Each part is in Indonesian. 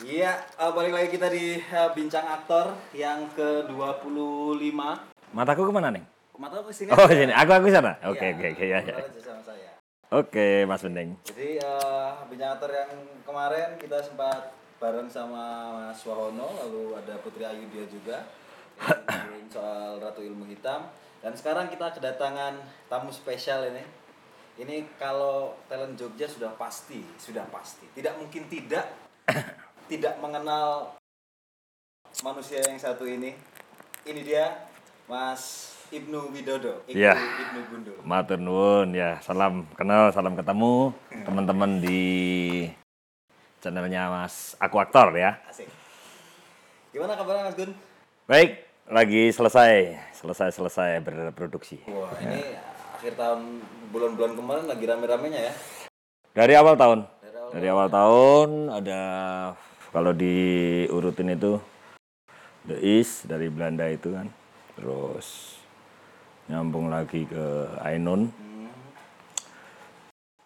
Iya, eh, balik lagi kita di eh, Bincang Aktor yang ke-25. Mataku ke mana nih? Mata ke sini. Oh sini, aku aku sana. Iya, Oke oke oke ya ya. Oke Mas Bening. Jadi eh, Bincang Aktor yang kemarin kita sempat bareng sama Mas Wahono, lalu ada Putri Ayudia juga. yang ngobrolin soal Ratu Ilmu Hitam. Dan sekarang kita kedatangan tamu spesial ini. Ini kalau talent Jogja sudah pasti, sudah pasti. Tidak mungkin tidak tidak mengenal manusia yang satu ini. Ini dia Mas Ibnu Widodo, Ibnu, Iya. Ibnu Gundul. Matur nuwun ya. Salam kenal, salam ketemu teman-teman di channelnya Mas Aku Aktor ya. Asik. Gimana kabarnya Mas Gun? Baik, lagi selesai, selesai selesai berproduksi. Wah, ini akhir tahun bulan-bulan kemarin lagi rame-ramenya ya. Dari awal tahun, Dari awal dari awal tahun ada kalau diurutin itu The East dari Belanda itu kan, terus nyambung lagi ke Ainun.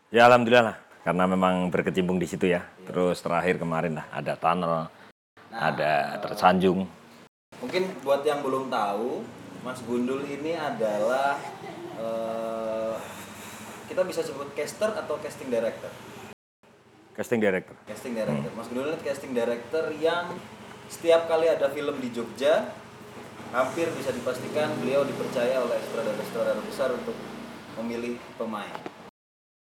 Ya alhamdulillah lah, karena memang berkecimpung di situ ya. Terus terakhir kemarin lah ada tunnel, ada tersanjung. Mungkin buat yang belum tahu, Mas Gundul ini adalah eh, kita bisa sebut caster atau casting director. Casting director. Casting director. Mas Gundul ini casting director yang setiap kali ada film di Jogja, hampir bisa dipastikan beliau dipercaya oleh sutradara-sutradara besar untuk memilih pemain.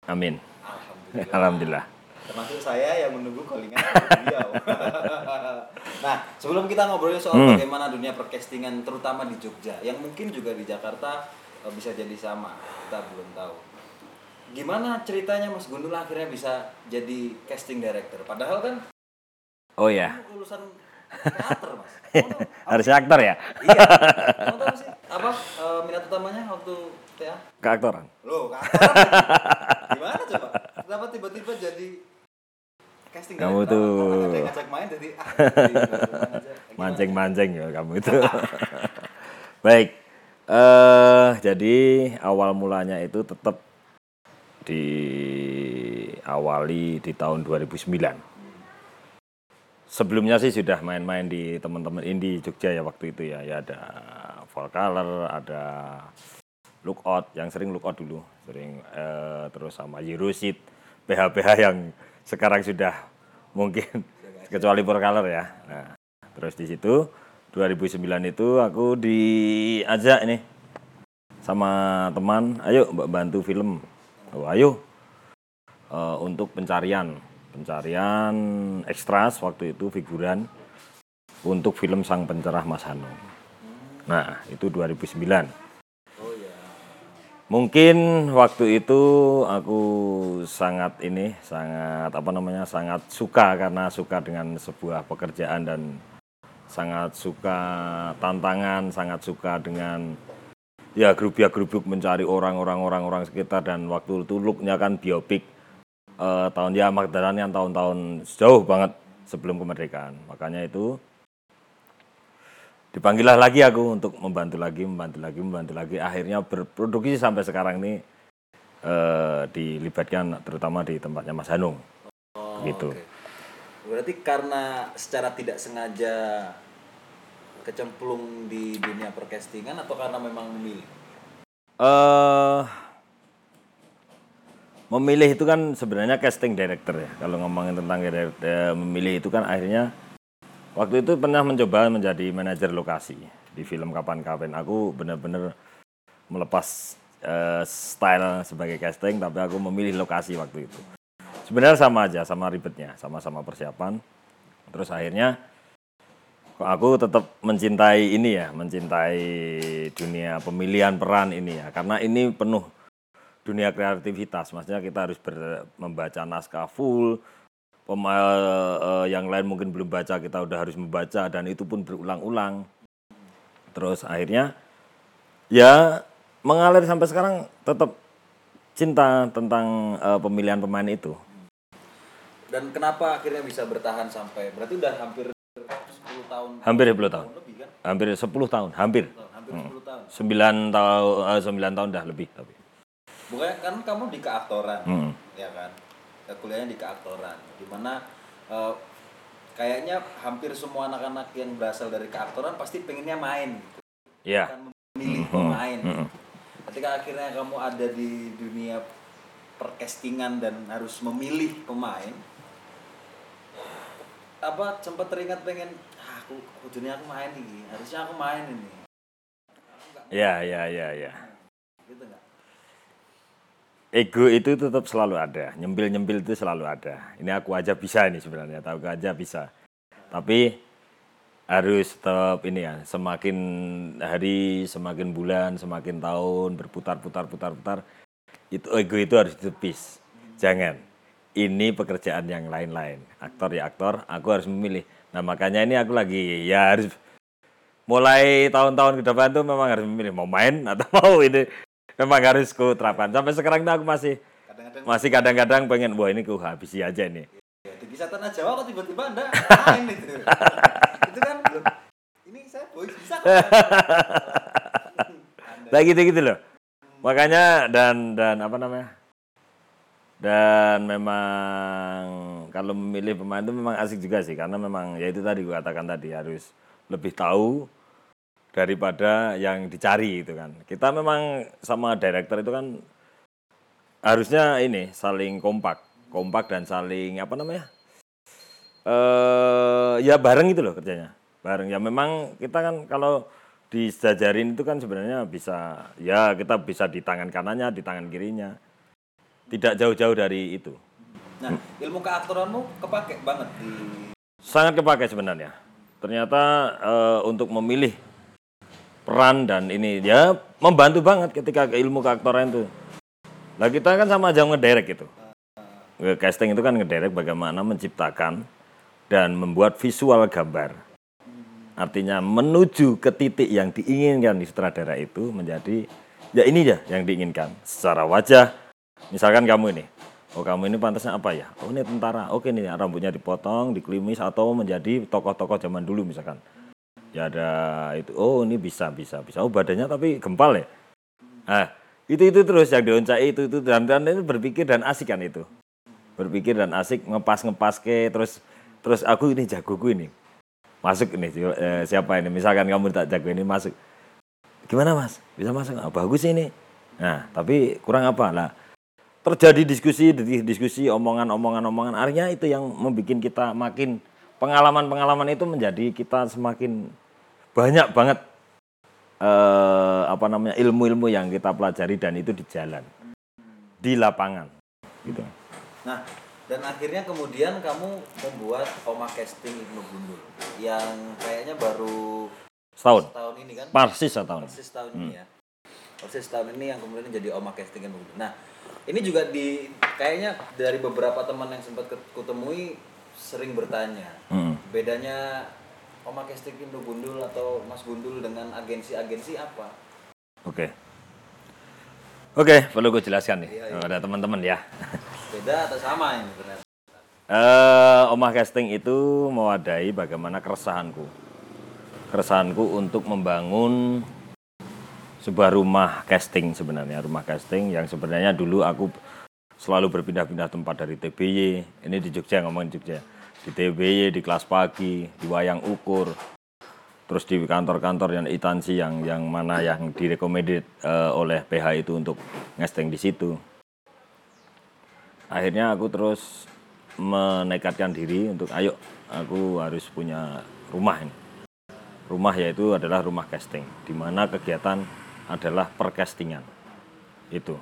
Amin. Alhamdulillah. Alhamdulillah. termasuk saya yang menunggu callingan beliau. nah, sebelum kita ngobrolin soal Hmm. bagaimana dunia percastingan terutama di Jogja, yang mungkin juga di Jakarta eh, bisa jadi sama, kita belum tahu. Gimana ceritanya Mas Gundul akhirnya bisa jadi casting director? Padahal kan Oh ya, lulusan teater, Mas. Harusnya aktor ya, iya. Kamu tahu sih apa eh, minat utamanya waktu TA? keaktoran. Loh, kakak. Gimana coba? Kenapa tiba-tiba jadi casting Kamu director? tuh- Ada ngajak main jadi ah, mancing-mancing ya kamu itu. Baik, eh jadi awal mulanya itu tetap diawali di tahun 2009. Sebelumnya sih sudah main-main di teman-teman indie Jogja ya waktu itu ya. Ya ada Full Color, ada Lookout yang sering Lookout dulu, sering eh, terus sama Yerusit, PH-PH yang sekarang sudah mungkin kecuali Full Color ya. Nah, terus di situ 2009 itu aku diajak ini sama teman, ayo mbak bantu film, oh, ayo Eh, untuk pencarian, pencarian ekstras waktu itu figuran untuk film Sang Pencerah Mas Hanung. Nah, itu 2009. Oh. Mungkin waktu itu aku sangat ini, sangat apa namanya, sangat suka karena suka dengan sebuah pekerjaan dan sangat suka tantangan, sangat suka dengan ya gerubuk-gerubuk mencari orang-orang orang-orang sekitar dan waktu itu looknya kan biopik eh, tahun ya Magdalena yang tahun-tahun jauh banget sebelum kemerdekaan. Makanya itu dipanggillah lagi aku untuk membantu lagi, membantu lagi, membantu lagi. Akhirnya berproduksi sampai sekarang ini eh, dilibatkan terutama di tempatnya Mas Hanung. Oh, Gitu. oke. Berarti karena secara tidak sengaja kecemplung di dunia percastingan atau karena memang memilih? eh memilih itu kan sebenarnya casting director ya. Kalau ngomongin tentang eh, memilih itu kan akhirnya waktu itu pernah mencoba menjadi manajer lokasi di film Kapan Kawin. Aku benar-benar melepas eh, style sebagai casting, tapi aku memilih lokasi waktu itu. Sebenarnya sama aja, sama ribetnya, sama-sama persiapan. Terus akhirnya aku tetap mencintai ini ya, mencintai dunia pemilihan peran ini ya, karena ini penuh dunia kreativitas. Maksudnya kita harus ber- membaca naskah full, eh, yang lain mungkin belum baca, kita udah harus membaca dan itu pun berulang-ulang. Terus akhirnya ya mengalir sampai sekarang tetap cinta tentang eh, pemilihan pemain itu. Dan kenapa akhirnya bisa bertahan sampai berarti udah hampir 10 tahun Hampir 10 tahun. lebih kan? Hampir 10 tahun, hampir. Hampir 10 tahun. 9 tahun eh, 9 tahun dah lebih tapi. Bukannya kan kamu di keaktoran, Hmm. ya kan? Ya, Kuliahnya di keaktoran, di mana eh, kayaknya hampir semua anak-anak yang berasal dari keaktoran pasti pengennya main gitu. ya Bukan memilih pemain. Ketika akhirnya kamu ada di dunia percastingan dan harus memilih pemain, apa sempat teringat pengen aku dunia aku main ini, harusnya aku main ini. ya ya ya ya. Gitu nggak? ego itu tetap selalu ada. Nyempil nyempil itu selalu ada. Ini aku aja bisa ini sebenarnya. Tahu aja bisa. Tapi harus tetap ini ya. Semakin hari semakin bulan semakin tahun berputar putar putar putar itu ego itu harus ditepis. Jangan. Ini pekerjaan yang lain-lain. Aktor ya aktor aku harus memilih nah makanya ini aku lagi ya harus mulai tahun-tahun ke depan tuh memang harus memilih mau main atau mau ini memang harus ku terapkan sampai sekarang ini aku masih Kadang-kadang masih kadang-kadang pengen wah ini ku habisi aja ini ya, di kisah tanah Jawa kok tiba-tiba anda main itu. itu kan loh, ini saya boy bisa kok. Anda- Nah gitu gitu loh. Makanya dan dan apa namanya? Dan memang kalau memilih pemain itu memang asik juga sih karena memang ya itu tadi gue katakan tadi harus lebih tahu daripada yang dicari itu kan. Kita memang sama director itu kan harusnya ini saling kompak, kompak dan saling apa namanya? eh ya bareng itu loh kerjanya. Bareng ya memang kita kan kalau dijajarin itu kan sebenarnya bisa ya kita bisa di tangan kanannya, di tangan kirinya. Tidak jauh-jauh dari itu. Nah, ilmu keaktoranmu kepake banget di Sangat kepakai sebenarnya. Ternyata eh, untuk memilih peran dan ini ya membantu banget ketika ilmu keaktoran itu. Lah kita kan sama aja ngederek itu. Nge- Casting itu kan ngederek bagaimana menciptakan dan membuat visual gambar. Artinya menuju ke titik yang diinginkan di sutradara itu menjadi ya ini ya yang diinginkan secara wajah. Misalkan kamu ini, oh kamu ini pantasnya apa ya? Oh ini tentara. Oke nih rambutnya dipotong, dikelimis atau menjadi tokoh-tokoh zaman dulu misalkan. Ya ada itu. Oh ini bisa bisa bisa. Oh badannya tapi gempal ya. Nah itu itu terus yang dioncai itu itu dan dan itu berpikir dan asik kan itu. Berpikir dan asik ngepas ngepas ke terus terus aku ini jagoku ini masuk ini eh, siapa ini misalkan kamu tak jago ini masuk gimana mas bisa masuk ah, bagus ini nah tapi kurang apa lah terjadi diskusi diskusi omongan omongan omongan akhirnya itu yang membuat kita makin pengalaman pengalaman itu menjadi kita semakin banyak banget eh, apa namanya ilmu-ilmu yang kita pelajari dan itu di jalan di lapangan gitu Nah, dan akhirnya kemudian kamu membuat Oma Casting Ibnu Gundul yang kayaknya baru setahun tahun ini kan? persis setahun Persis tahun ini ya. Persis tahun ini yang kemudian jadi Oma Casting Ibnu Gundul. Nah, ini juga di kayaknya dari beberapa teman yang sempat kutemui sering bertanya Mm. bedanya Oma Casting Ibnu Gundul atau Mas Gundul dengan agensi-agensi apa? Oke. Oke, perlu gue jelaskan nih Iya, iya. ada teman-teman ya. Beda atau sama ini ternyata? Eh, Omah Casting itu mewadahi bagaimana keresahanku. Keresahanku untuk membangun sebuah rumah casting sebenarnya, rumah casting yang sebenarnya dulu aku selalu berpindah-pindah tempat dari TBY, ini di Jogja ngomongin Jogja. Di TBY, di kelas pagi, di wayang ukur, terus di kantor-kantor yang instansi yang yang mana yang direkomended eh, oleh PH itu untuk ngesting di situ. Akhirnya aku terus menekatkan diri untuk ayo aku harus punya rumah ini. Rumah yaitu adalah rumah casting, di mana kegiatan adalah percastingan. Itu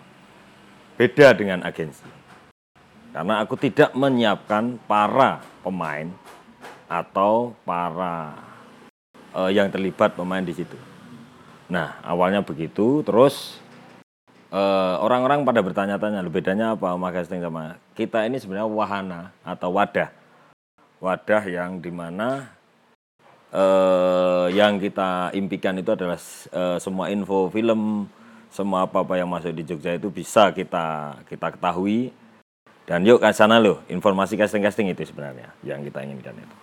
beda dengan agensi. Karena aku tidak menyiapkan para pemain atau para eh, yang terlibat pemain di situ. Nah, awalnya begitu, terus eh, orang-orang pada bertanya-tanya, "Loh, bedanya apa sama casting sama kita ini sebenarnya wahana atau wadah. Wadah yang di mana eh, yang kita impikan itu adalah eh, semua info film, semua apa-apa yang masuk di Jogja itu bisa kita kita ketahui. Dan yuk ke sana loh, informasi casting-casting itu sebenarnya yang kita inginkan itu.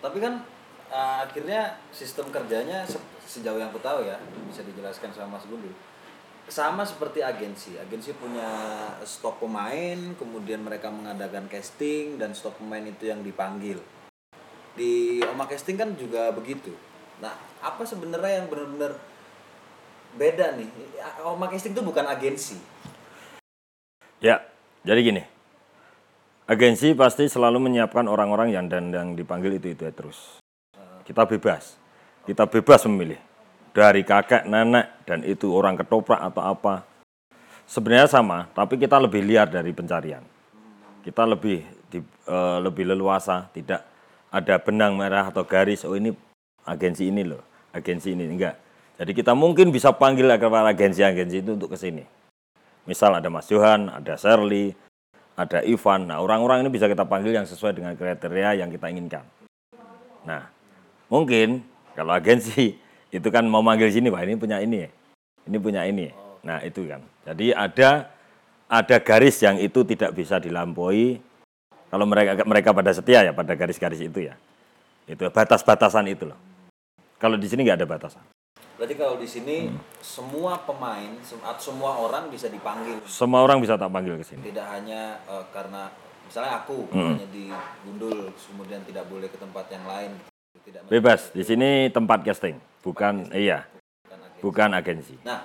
Tapi kan uh, akhirnya sistem kerjanya se- sejauh yang aku tahu ya bisa dijelaskan sama Mas Gundul. Sama seperti agensi. Agensi punya stok pemain, kemudian mereka mengadakan casting dan stok pemain itu yang dipanggil. Di Oma Casting kan juga begitu. Nah, apa sebenarnya yang benar-benar beda nih? Oma Casting itu bukan agensi. Ya, jadi gini. Agensi pasti selalu menyiapkan orang-orang yang dan yang dipanggil itu itu terus. Kita bebas. Kita bebas memilih. Dari kakek, nenek dan itu orang ketoprak atau apa. Sebenarnya sama, tapi kita lebih liar dari pencarian. Kita lebih di, eh, lebih leluasa, tidak ada benang merah atau garis. Oh ini agensi ini loh, agensi ini enggak. Jadi kita mungkin bisa panggil para agensi-agensi itu untuk ke sini. Misal ada Mas Johan, ada Shirley, ada Ivan. Nah, orang-orang ini bisa kita panggil yang sesuai dengan kriteria yang kita inginkan. Nah, mungkin kalau agensi itu kan mau manggil sini, wah ini punya ini, ya. ini punya ini. ya. Nah, itu kan. Jadi ada ada garis yang itu tidak bisa dilampaui kalau mereka mereka pada setia ya pada garis-garis itu ya. Itu batas-batasan itu loh. Kalau di sini nggak ada batasan. Berarti kalau di sini semua pemain, semua orang bisa dipanggil. Semua orang bisa tak panggil ke sini. Tidak hanya eh, karena misalnya aku Hmm. hanya di Gundul kemudian tidak boleh ke tempat yang lain. Tidak Bebas. Di sini tempat casting, bukan iya, bukan agensi. bukan agensi. Nah,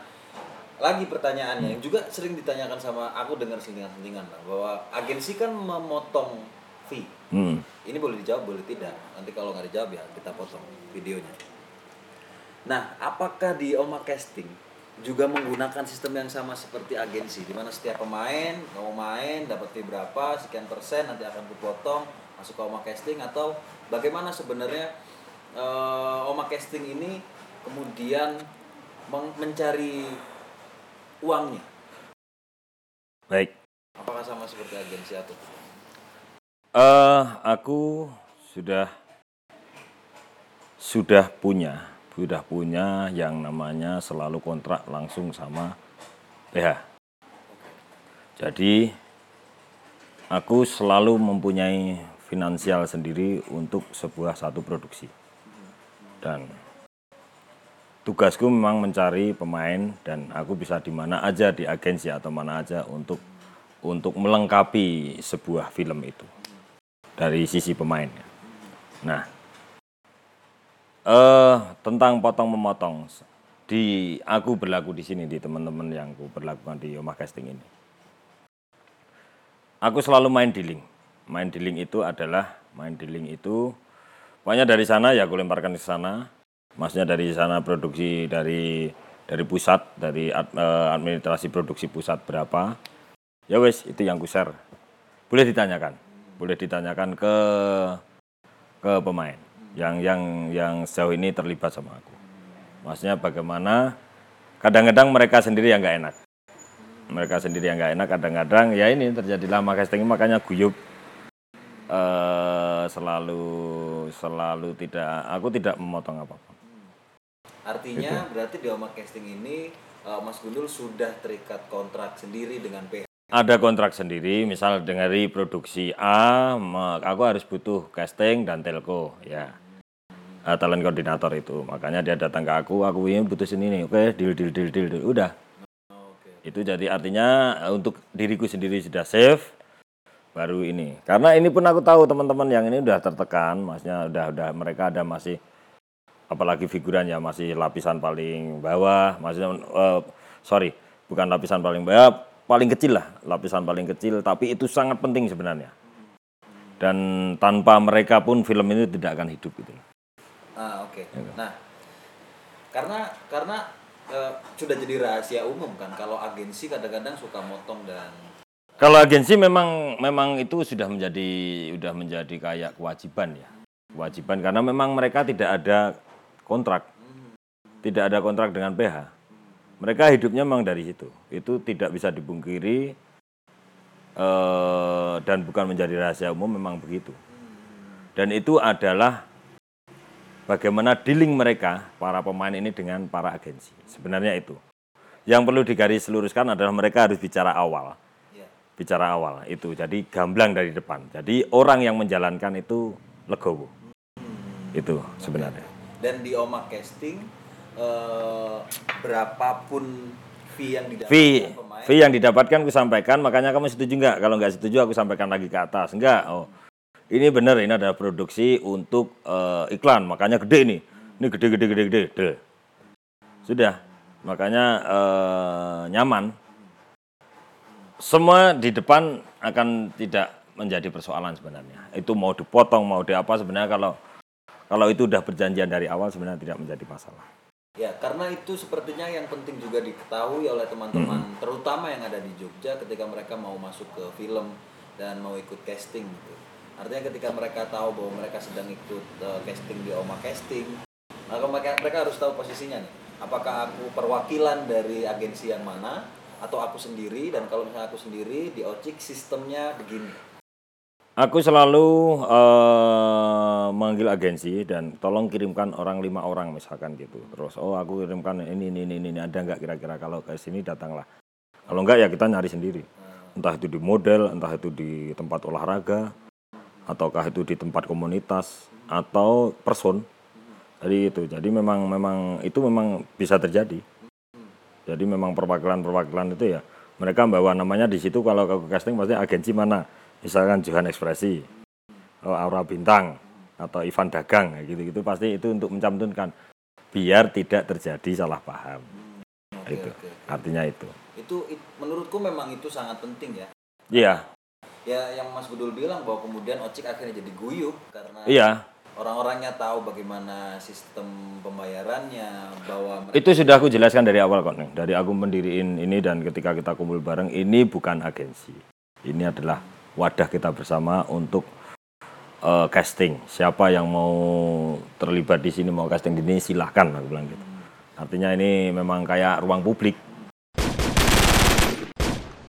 lagi pertanyaannya yang juga sering ditanyakan sama aku dengar selingan-selingan Bang, bahwa agensi kan memotong fee. Hmm. Ini boleh dijawab, boleh tidak. Nanti kalau nggak dijawab ya kita potong videonya. Nah, apakah di Oma Casting juga menggunakan sistem yang sama seperti agensi, di mana setiap pemain mau main dapat fee berapa, sekian persen nanti akan kupotong masuk ke Oma Casting atau bagaimana sebenarnya eh, Oma Casting ini kemudian mencari uangnya? Baik. Apakah sama seperti agensi atau Eh, aku sudah sudah punya, sudah punya yang namanya selalu kontrak langsung sama PH. Jadi aku selalu mempunyai finansial sendiri untuk sebuah satu produksi. Dan tugasku memang mencari pemain dan aku bisa di mana aja di agensi atau mana aja untuk untuk melengkapi sebuah film itu dari sisi pemain. Nah, eh tentang potong memotong di aku berlaku di sini di teman-teman yang aku berlakukan di Omah Casting ini. Aku selalu main dealing. Main dealing itu adalah main dealing itu pokoknya dari sana ya aku lemparkan ke sana. Maksudnya dari sana produksi dari dari pusat, dari ad- eh, administrasi produksi pusat berapa. Ya wes itu yang ku share. Boleh ditanyakan. Boleh ditanyakan ke ke pemain yang yang yang sejauh ini terlibat sama aku. Maksudnya bagaimana kadang-kadang mereka sendiri yang nggak enak. Mereka sendiri yang nggak enak kadang-kadang ya ini terjadi lama casting makanya guyup eh, selalu selalu tidak aku tidak memotong apa-apa. Artinya berarti di Oma Casting ini eh, Mas Gundul sudah terikat kontrak sendiri dengan PH. Ada kontrak sendiri, misal dari produksi A, aku harus butuh casting dan telco, ya. Eh, talent koordinator itu, makanya dia datang ke aku, aku ini butuh sini nih, oke, deal, deal, deal, deal, deal. udah. Itu jadi artinya eh, untuk diriku sendiri sudah safe, baru ini. Karena ini pun aku tahu teman-teman yang ini udah tertekan, maksudnya udah, udah mereka ada masih, apalagi figuran ya masih lapisan paling bawah, maksudnya, eh, sorry, bukan lapisan paling bawah, paling kecil lah, lapisan paling kecil, tapi itu sangat penting sebenarnya. Dan tanpa mereka pun film ini tidak akan hidup gitu. Ah oke. Nah karena karena eh, sudah jadi rahasia umum kan kalau agensi kadang-kadang suka motong dan Kalau agensi memang memang itu sudah menjadi sudah menjadi kayak kewajiban ya. Kewajiban karena memang mereka tidak ada kontrak. Tidak ada kontrak dengan PH. Mereka hidupnya memang dari situ. Itu tidak bisa dipungkiri eh, dan bukan menjadi rahasia umum memang begitu. Dan itu adalah bagaimana dealing mereka para pemain ini dengan para agensi. Sebenarnya itu. Yang perlu digaris luruskan adalah mereka harus bicara awal ya bicara awal itu jadi gamblang dari depan jadi orang yang menjalankan itu legowo itu sebenarnya dan di Oma Casting eh, berapapun fee yang didapatkan fee pemain fee yang didapatkan aku sampaikan makanya kamu setuju nggak kalau nggak setuju aku sampaikan lagi ke atas enggak oh ini benar ini ada produksi untuk eh, iklan, makanya gede nih. Ini gede gede gede gede. gede. Sudah, makanya eh, nyaman. Semua di depan akan tidak menjadi persoalan sebenarnya. Itu mau dipotong, mau di apa sebenarnya kalau kalau itu udah perjanjian dari awal sebenarnya tidak menjadi masalah. Ya, karena itu sepertinya yang penting juga diketahui oleh teman-teman, terutama yang ada di Jogja ketika mereka mau masuk ke film dan mau ikut casting gitu. Artinya ketika mereka tahu bahwa mereka sedang ikut eh, casting di Oma Casting, maka mereka, mereka harus tahu posisinya nih. Apakah aku perwakilan dari agensi yang mana atau aku sendiri dan kalau misalnya aku sendiri di Ocik sistemnya begini. Aku selalu eh, manggil agensi dan tolong kirimkan orang lima orang misalkan gitu. Terus oh aku kirimkan ini ini ini, ini. ada nggak kira-kira kalau ke sini datanglah. Kalau enggak ya kita nyari sendiri. Entah itu di model, entah itu di tempat olahraga, ataukah itu di tempat komunitas atau person. Jadi itu. Jadi memang memang itu memang bisa terjadi. Jadi memang perwakilan-perwakilan itu ya mereka bawa namanya di situ kalau ke casting pasti agensi mana misalkan Johan Ekspresi, oh, Aura Bintang, atau Ivan Dagang, gitu-gitu pasti itu untuk mencantumkan biar tidak terjadi salah paham. Oke, itu oke. artinya itu. Itu it- menurutku memang itu sangat penting ya. Iya, Ya yang Mas Budul bilang bahwa kemudian Ocik akhirnya jadi guyup karena iya. orang-orangnya tahu bagaimana sistem pembayarannya bahwa mereka Itu sudah aku jelaskan dari awal kok, Neng. Dari aku mendiriin ini dan ketika kita kumpul bareng, ini bukan agensi. Ini adalah wadah kita bersama untuk eh, casting. Siapa yang mau terlibat di sini mau casting di sini silahkan aku bilang gitu. Artinya ini memang kayak ruang publik.